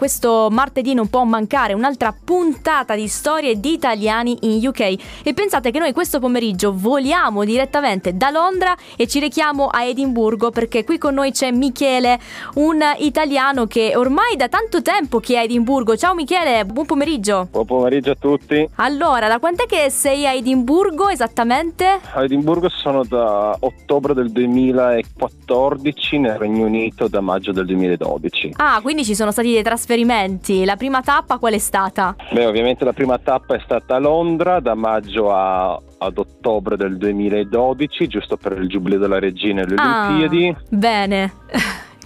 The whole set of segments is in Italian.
questo martedì non può mancare un'altra puntata di storie di italiani in UK e pensate che noi questo pomeriggio voliamo direttamente da Londra e ci rechiamo a Edimburgo perché qui con noi c'è Michele, un italiano che ormai da tanto tempo che è a Edimburgo. Ciao Michele, buon pomeriggio. Buon pomeriggio a tutti. Allora, da quant'è che sei a Edimburgo esattamente? A Edimburgo sono da ottobre del 2014, nel Regno Unito da maggio del 2012. Ah, quindi ci sono stati dei trasferimenti. La prima tappa qual è stata? Beh, ovviamente la prima tappa è stata a Londra da maggio a, ad ottobre del 2012, giusto per il giubileo della regina e le Ah, Olimpiadi. bene.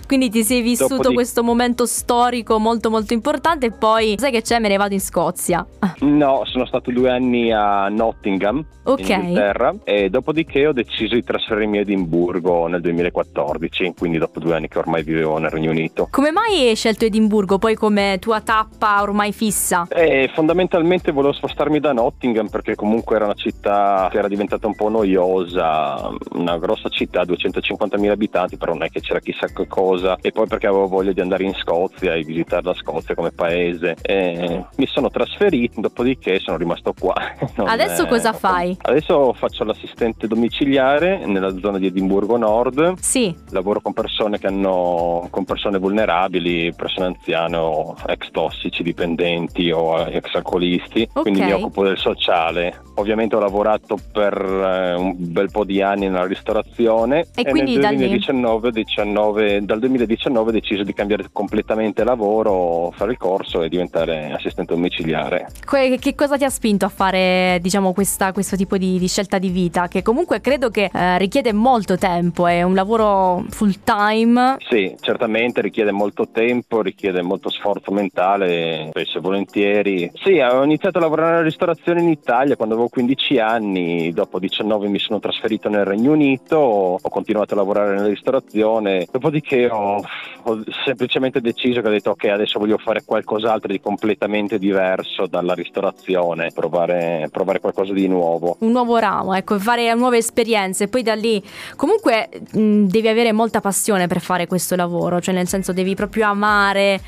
Quindi ti sei vissuto Dopodiché- questo momento storico molto molto importante e poi sai che c'è me ne vado in Scozia. No, sono stato due anni a Nottingham, Ok. in Inghilterra, e dopodiché ho deciso di trasferirmi a Edimburgo nel 2014, quindi dopo due anni che ormai vivevo nel Regno Unito. Come mai hai scelto Edimburgo poi come tua tappa ormai fissa? E fondamentalmente volevo spostarmi da Nottingham perché comunque era una città che era diventata un po' noiosa, una grossa città, 250.000 abitanti, però non è che c'era chissà che cosa. E poi perché avevo voglia di andare in Scozia e visitare la Scozia come paese. E mi sono trasferito, dopodiché sono rimasto qua. Non Adesso è- cosa fai? Adesso faccio l'assistente domiciliare nella zona di Edimburgo Nord. Sì, Lavoro con persone che hanno con persone vulnerabili, persone anziane o ex tossici, dipendenti o ex alcolisti, Ok. quindi mi occupo del sociale. Ovviamente ho lavorato per eh, un bel po' di anni nella ristorazione E quindi nel da lì? 2019, 19 dal 2019 ho deciso di cambiare completamente lavoro, fare il corso e diventare assistente domiciliare. Que- che cosa ti ha spinto a fare diciamo questa- questo tipo di, di scelta di vita? Che comunque credo che eh, richiede molto tempo, è un lavoro full time. Sì, certamente richiede molto tempo, richiede molto sforzo mentale, spesso e volentieri. Sì, ho iniziato a lavorare nella ristorazione in Italia quando avevo 15 anni, dopo 19 mi sono trasferito nel Regno Unito, ho continuato a lavorare nella ristorazione, dopodiché ho, ho semplicemente deciso che ho detto ok, adesso voglio fare qualcos'altro di completamente diverso dalla ristorazione, provare, provare qualcosa di nuovo. Un nuovo ramo, ecco, fare nuove esperienze. Poi da lì, comunque, mh, devi avere molta passione per fare questo lavoro. Cioè, nel senso, devi proprio amare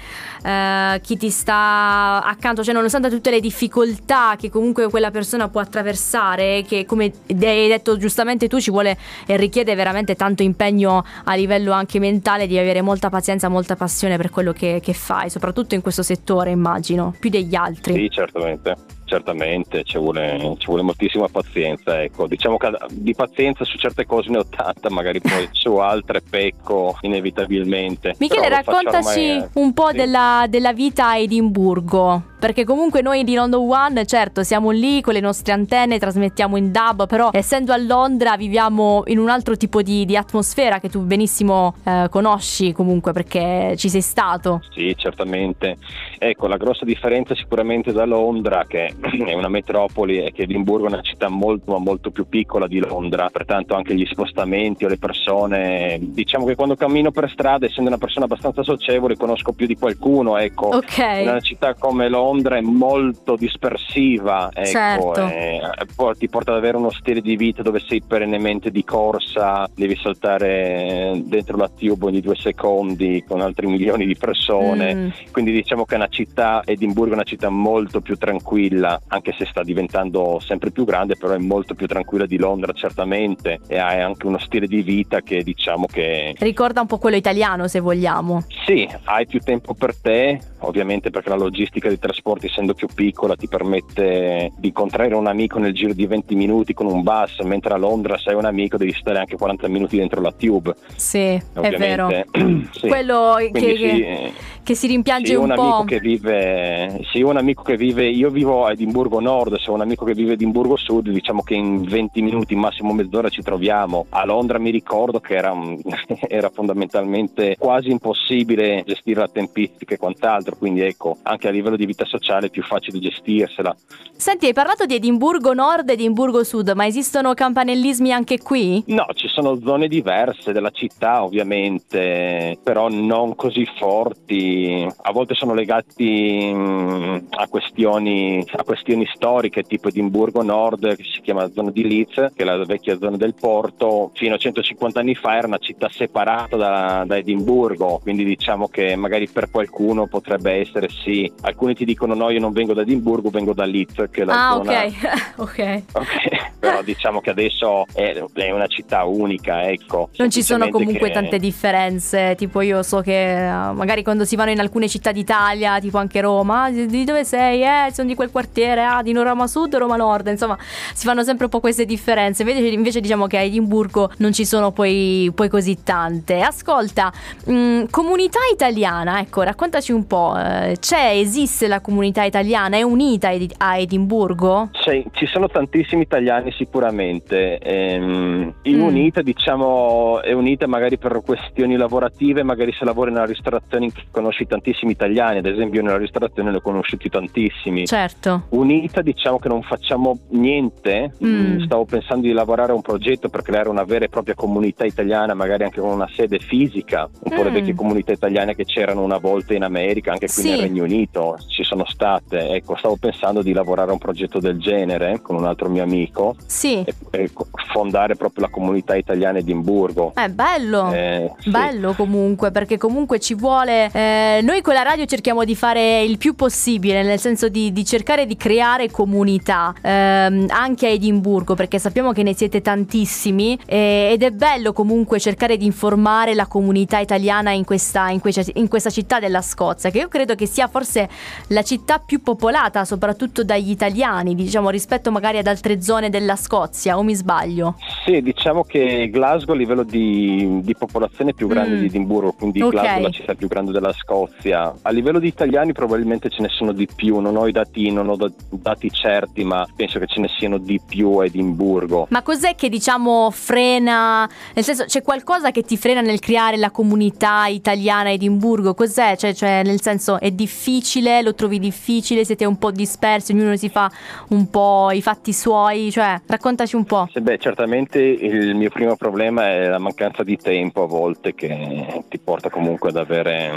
eh, chi ti sta accanto. Cioè, nonostante tutte le difficoltà che comunque quella persona può attraversare, che come hai detto giustamente tu, ci vuole e richiede veramente tanto impegno a livello anche mentale. Devi avere molta pazienza, molta passione per quello che, che fai, soprattutto in questo settore, immagino, più degli altri. Sì, certamente, certamente, ci vuole, ci vuole moltissima pazienza, ecco. Diciamo che di pazienza su certe cose ne ho tanta, magari poi su altre pecco inevitabilmente. Michele, raccontaci ormai, eh, un po' sì. della, della vita a Edimburgo. Perché comunque noi di London One, certo, siamo lì con le nostre antenne, trasmettiamo in DAB, però essendo a Londra viviamo in un altro tipo di, di atmosfera che tu benissimo eh, conosci comunque perché ci sei stato. Sì, certamente. Ecco, la grossa differenza sicuramente da Londra, che è una metropoli, è che Edimburgo è una città molto, ma molto più piccola di Londra, pertanto anche gli spostamenti o le persone, diciamo che quando cammino per strada, essendo una persona abbastanza socievole, conosco più di qualcuno, ecco. Ok. In una città come Londra è molto dispersiva, ecco, Certo. e, e poi ti porta ad avere uno stile di vita dove sei perennemente di corsa, devi saltare dentro la tube ogni due secondi con altri milioni di persone. Mm. Quindi diciamo che è una città, Edimburgo è una città molto più tranquilla, anche se sta diventando sempre più grande, però è molto più tranquilla di Londra certamente e ha anche uno stile di vita che diciamo che Ricorda un po' quello italiano se vogliamo. sì, hai più tempo per te, ovviamente perché la logistica dei trasporti essendo più piccola ti permette di incontrare un amico nel giro di 20 minuti con un bus, mentre a Londra se hai un amico devi stare anche 40 minuti dentro la tube. Sì, è vero. Ovviamente. Sì. Quello che, Quindi sì, che- che si rimpiange Sì, un, un po'. amico che vive, sì, un amico che vive, io vivo a Edimburgo Nord, se ho un amico che vive a Edimburgo Sud, diciamo che in 20 minuti, massimo mezz'ora ci troviamo. A Londra mi ricordo che era, era fondamentalmente quasi impossibile gestire la tempistica e quant'altro, quindi ecco, anche a livello di vita sociale è più facile gestirsela. Senti, hai parlato di Edimburgo Nord e Edimburgo Sud, ma esistono campanellismi anche qui? No, ci sono zone diverse della città ovviamente, però non così forti legati, a volte sono legati mh, a, questioni, a questioni storiche, tipo Edimburgo Nord, che si chiama zona di Leeds, che è la vecchia zona del porto, fino a 150 anni fa era una città separata da, da Edimburgo, quindi diciamo che magari per qualcuno potrebbe essere sì. Alcuni ti dicono no, io non vengo da Edimburgo, vengo da Leeds, che è la ah, zona... ok, ok. Ok, però diciamo che adesso è, è una città unica, ecco. Non ci sono comunque che... tante differenze, tipo io so che uh, magari quando si vanno in alcune città d'Italia, tipo anche Roma, di, dove sei? Eh, sono di quel quartiere, ah, di Roma Sud Roma Nord, insomma, si fanno sempre un po' queste differenze. Invece, invece diciamo che a Edimburgo non ci sono poi, poi così tante. Ascolta, mh, mm, comunità italiana, ecco, raccontaci un po', eh, c'è, esiste la comunità italiana, è unita a Edimburgo? Sì, ci sono tantissimi italiani sicuramente. Ehm, in mm. unita diciamo è unita magari per questioni lavorative, magari se lavori nella ristorazione conosci tantissimi italiani, ad esempio io nella ristorazione ne ho conosciuti tantissimi. Certo. Unita diciamo che non facciamo niente, mm. stavo pensando di lavorare a un progetto per creare una vera e propria comunità italiana, magari anche con una sede fisica, un po' mm. le vecchie comunità italiane che c'erano una volta in America, anche qui sì. nel Regno Unito ci sono state. Ecco, stavo pensando di lavorare a un progetto del genere con un altro mio amico. Sì. E, e fondare proprio la comunità italiana Edimburgo. È bello, eh, bello sì. comunque, perché comunque ci vuole... Eh, noi con la radio cerchiamo di fare il più possibile, nel senso di, di cercare di creare comunità, ehm, anche a Edimburgo, perché sappiamo che ne siete tantissimi eh, ed è bello comunque cercare di informare la comunità italiana in questa, in, questa, in questa città della Scozia, che io credo che sia forse la città più popolata, soprattutto dagli italiani, diciamo, rispetto magari ad altre zone della Scozia, o mi sbaglio? Sì, diciamo che Glasgow a livello di, di popolazione è più grande mm. di Edimburgo, quindi okay. Glasgow è la città più grande della Scozia. A livello di italiani probabilmente ce ne sono di più, non ho i dati, non ho dati certi, ma penso che ce ne siano di più a Edimburgo. Ma cos'è che diciamo frena, nel senso c'è qualcosa che ti frena nel creare la comunità italiana a Edimburgo? Cos'è? Cioè, cioè nel senso è difficile, lo trovi difficile, siete un po' dispersi, ognuno si fa un po' i fatti suoi, cioè raccontaci un po'. Beh, certamente il mio primo problema è la mancanza di tempo a volte che ti porta comunque ad avere,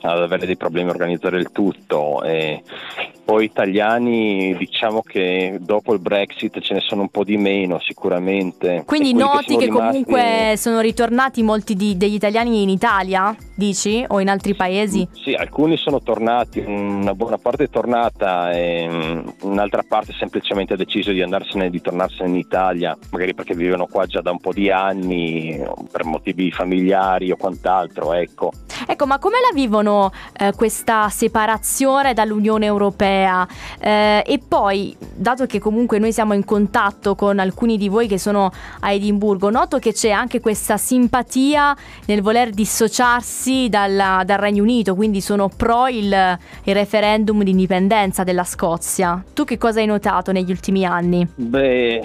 ad avere dei problemi a organizzare il tutto. E poi italiani diciamo che dopo il Brexit ce ne sono un po' di meno sicuramente. Quindi noti che, che rimasti... comunque sono ritornati molti di, degli italiani in Italia, dici? O in altri paesi? Sì, alcuni sono tornati, una buona parte è tornata e un'altra parte semplicemente ha deciso di andarsene, di tornarsene in Italia, magari perché vivono qua già da un po' di anni, per motivi familiari o quant'altro, ecco. Ecco, ma come la vivono eh, questa separazione dall'Unione Europea? Eh, e poi, dato che comunque noi siamo in contatto con alcuni di voi che sono a Edimburgo, noto che c'è anche questa simpatia nel voler dissociarsi dalla, dal Regno Unito, quindi sono pro il, il referendum di indipendenza della Scozia. Tu che cosa hai notato negli ultimi anni? Beh,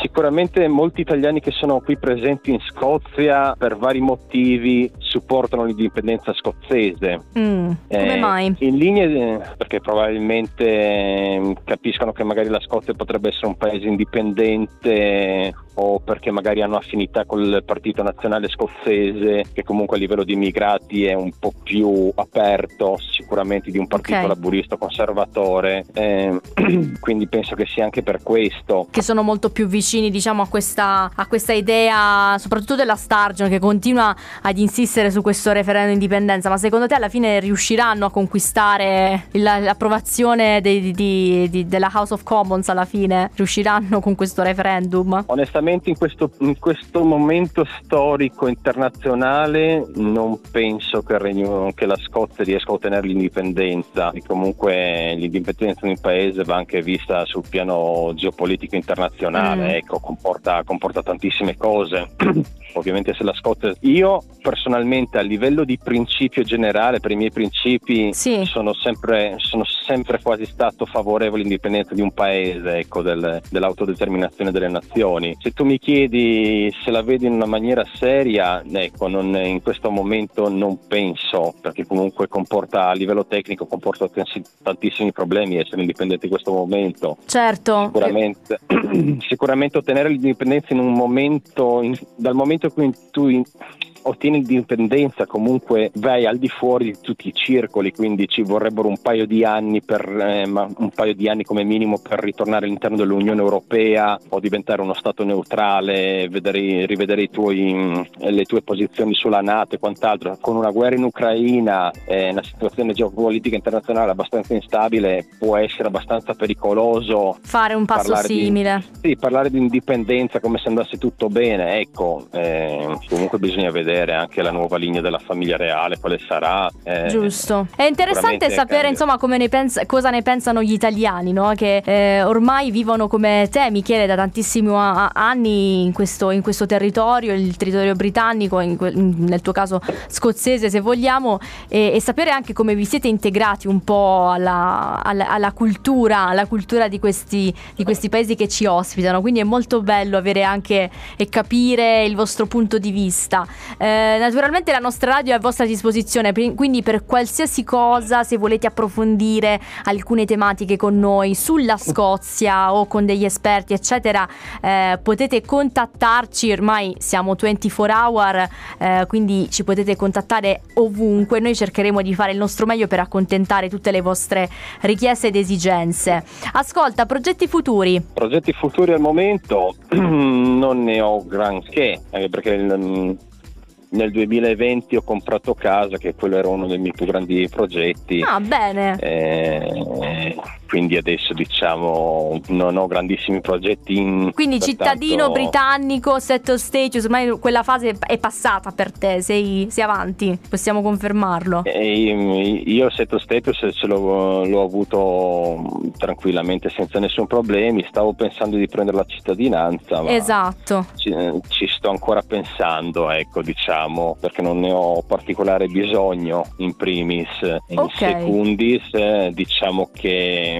Sicuramente molti italiani che sono qui presenti in Scozia per vari motivi supportano l'indipendenza scozzese. Mm, come eh, mai? In linea perché probabilmente eh, capiscono che magari la Scozia potrebbe essere un paese indipendente o perché magari hanno affinità col partito nazionale scozzese che comunque a livello di immigrati è un po' più aperto sicuramente di un partito okay. laburista conservatore eh, quindi penso che sia anche per questo che sono molto più vicini diciamo a questa, a questa idea soprattutto della Sturgeon che continua ad insistere su questo referendum di indipendenza ma secondo te alla fine riusciranno a conquistare l'approvazione di, di, di, della House of Commons alla fine riusciranno con questo referendum onestamente onestamente in questo, in questo, momento storico internazionale non penso che, Regno, che, la Scozia riesca a ottenere l'indipendenza e comunque l'indipendenza di un paese va anche vista sul piano geopolitico internazionale, mm. ecco, comporta, comporta tantissime cose. Ovviamente se la Scozia... Io personalmente a livello di principio generale, per i miei principi, sì. sono, sempre, sono, sempre, quasi stato favorevole all'indipendenza di un paese, ecco, del, dell'autodeterminazione delle nazioni. Se tu mi chiedi se la vedi in una maniera seria, ecco, non, in questo momento non penso, perché comunque comporta a livello tecnico comporta tantissimi problemi essere indipendente in questo momento. Certo. Sicuramente, sicuramente ottenere l'indipendenza in un momento, in, dal momento in cui tu in, ottieni l'indipendenza comunque vai al di fuori di tutti i circoli, quindi ci vorrebbero un paio di anni per, eh, un paio di anni come minimo per ritornare all'interno dell'Unione Europea o diventare uno Stato neutrale, vedere, rivedere tuoi, le tue posizioni sulla Nato e quant'altro. Con una guerra in Ucraina e una situazione geopolitica internazionale abbastanza instabile può essere abbastanza pericoloso fare un passo simile. Di, sì, parlare di indipendenza come se andasse tutto bene, ecco, eh, comunque bisogna vedere anche la nuova linea della famiglia reale, quale sarà. Eh, Giusto. È interessante sapere insomma ne pensa, cosa ne pensano gli italiani, no? che eh, ormai vivono come te Michele da tantissimi anni in questo, in questo territorio, il territorio britannico, in, nel tuo caso scozzese se vogliamo, e, e, sapere anche come vi siete integrati un po' alla, alla, alla cultura, alla cultura di questi, di questi paesi che ci ospitano, quindi è molto bello avere anche e capire il vostro punto di vista. Eh, naturalmente la nostra radio è a vostra disposizione, quindi per qualsiasi cosa, se volete approfondire alcune tematiche con noi sulla Scozia o con degli esperti, eccetera, eh, potete contattarci, ormai siamo 24 hour, eh, quindi ci potete contattare ovunque, noi cercheremo di fare il nostro meglio per accontentare tutte le vostre richieste ed esigenze. Ascolta, progetti futuri? Progetti futuri al momento non ne ho granché, eh, perché mm, nel 2020 ho comprato casa, che quello era uno dei miei più grandi progetti. Ah, bene. Eh, quindi adesso diciamo non ho grandissimi progetti in quindi cittadino britannico settle status ormai quella fase è passata per te sei, sei avanti possiamo confermarlo? E io settle status ce l'ho, l'ho, avuto tranquillamente senza nessun problema stavo pensando di prendere la cittadinanza esatto. ci, ci sto ancora pensando ecco diciamo perché non ne ho particolare bisogno in primis. In okay. secundis eh, diciamo che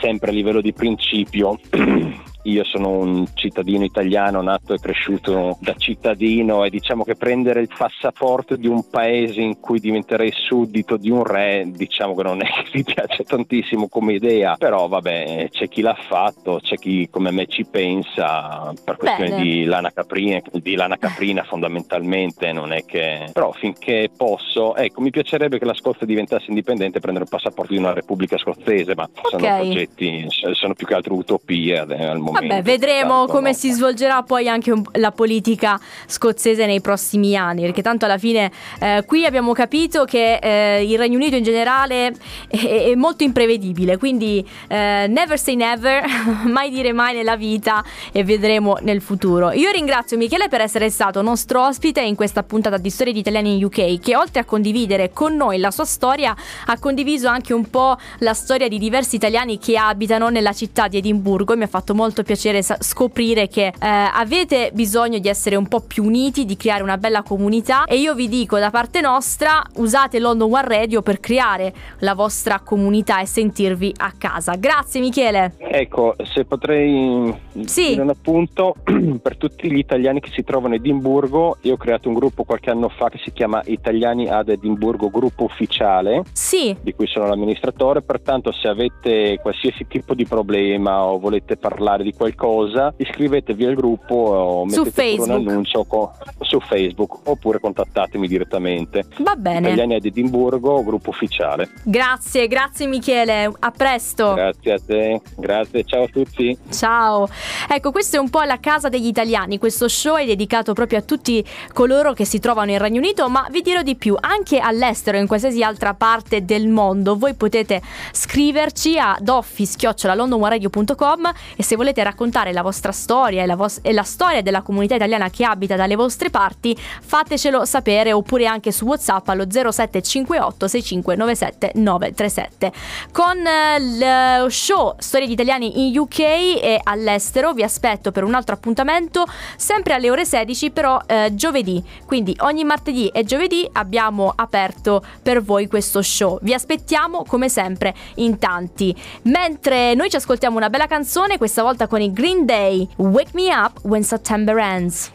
sempre a livello di principio io sono un cittadino italiano nato e cresciuto da cittadino e diciamo che prendere il passaporto di un paese in cui diventerei suddito di un re diciamo che non è che mi piace tantissimo come idea però vabbè c'è chi l'ha fatto c'è chi come me ci pensa per questione di lana, caprina, di lana caprina fondamentalmente non è che però finché posso ecco mi piacerebbe che la Scozia diventasse indipendente e prendere il passaporto di una repubblica scozzese ma okay. sono progetti sono più che altro utopie al momento momento. Vabbè, vedremo come si svolgerà poi anche un, la politica scozzese nei prossimi anni, perché tanto alla fine eh, qui abbiamo capito che eh, il Regno Unito in generale è, è molto imprevedibile, quindi eh, never say never, mai dire mai nella vita e vedremo nel futuro. Io ringrazio Michele per essere stato nostro ospite in questa puntata di Storie di Italiani in UK, che oltre a condividere con noi la sua storia, ha condiviso anche un po' la storia di diversi italiani che abitano nella città di Edimburgo e mi ha fatto molto molto piacere scoprire che eh, avete bisogno di essere un po' più uniti, di creare una bella comunità e io vi dico da parte nostra usate London One Radio per creare la vostra comunità e sentirvi a casa. Grazie Michele. Ecco, se potrei sì. dire un appunto per tutti gli italiani che si trovano a Edimburgo, io ho creato un gruppo qualche anno fa che si chiama Italiani ad Edimburgo Gruppo Ufficiale, sì. di cui sono l'amministratore, pertanto se avete qualsiasi tipo di problema o volete parlare di di qualcosa, iscrivetevi al gruppo o mettete un annuncio co- su Facebook oppure contattatemi direttamente. Va bene. Italiani ad Edimburgo, gruppo ufficiale. Grazie, grazie Michele, a presto. Grazie a te, grazie, ciao a tutti. Ciao. Ecco, questo è un po' la casa degli italiani, questo show è dedicato proprio a tutti coloro che si trovano in Regno Unito, ma vi dirò di più, anche all'estero, in qualsiasi altra parte del mondo, voi potete scriverci a doffice.londonwaradio.com e se volete volete raccontare la vostra storia e la, vos- e la storia della comunità italiana che abita dalle vostre parti, fatecelo sapere oppure anche su WhatsApp allo 0758 6597 937. Con eh, lo show Storie di Italiani in UK e all'estero vi aspetto per un altro appuntamento sempre alle ore 16 però eh, giovedì. Quindi ogni martedì e giovedì abbiamo aperto per voi questo show. Vi aspettiamo come sempre in tanti. Mentre noi ci ascoltiamo una bella canzone, questa volta con i Green Day, Wake Me Up When September Ends.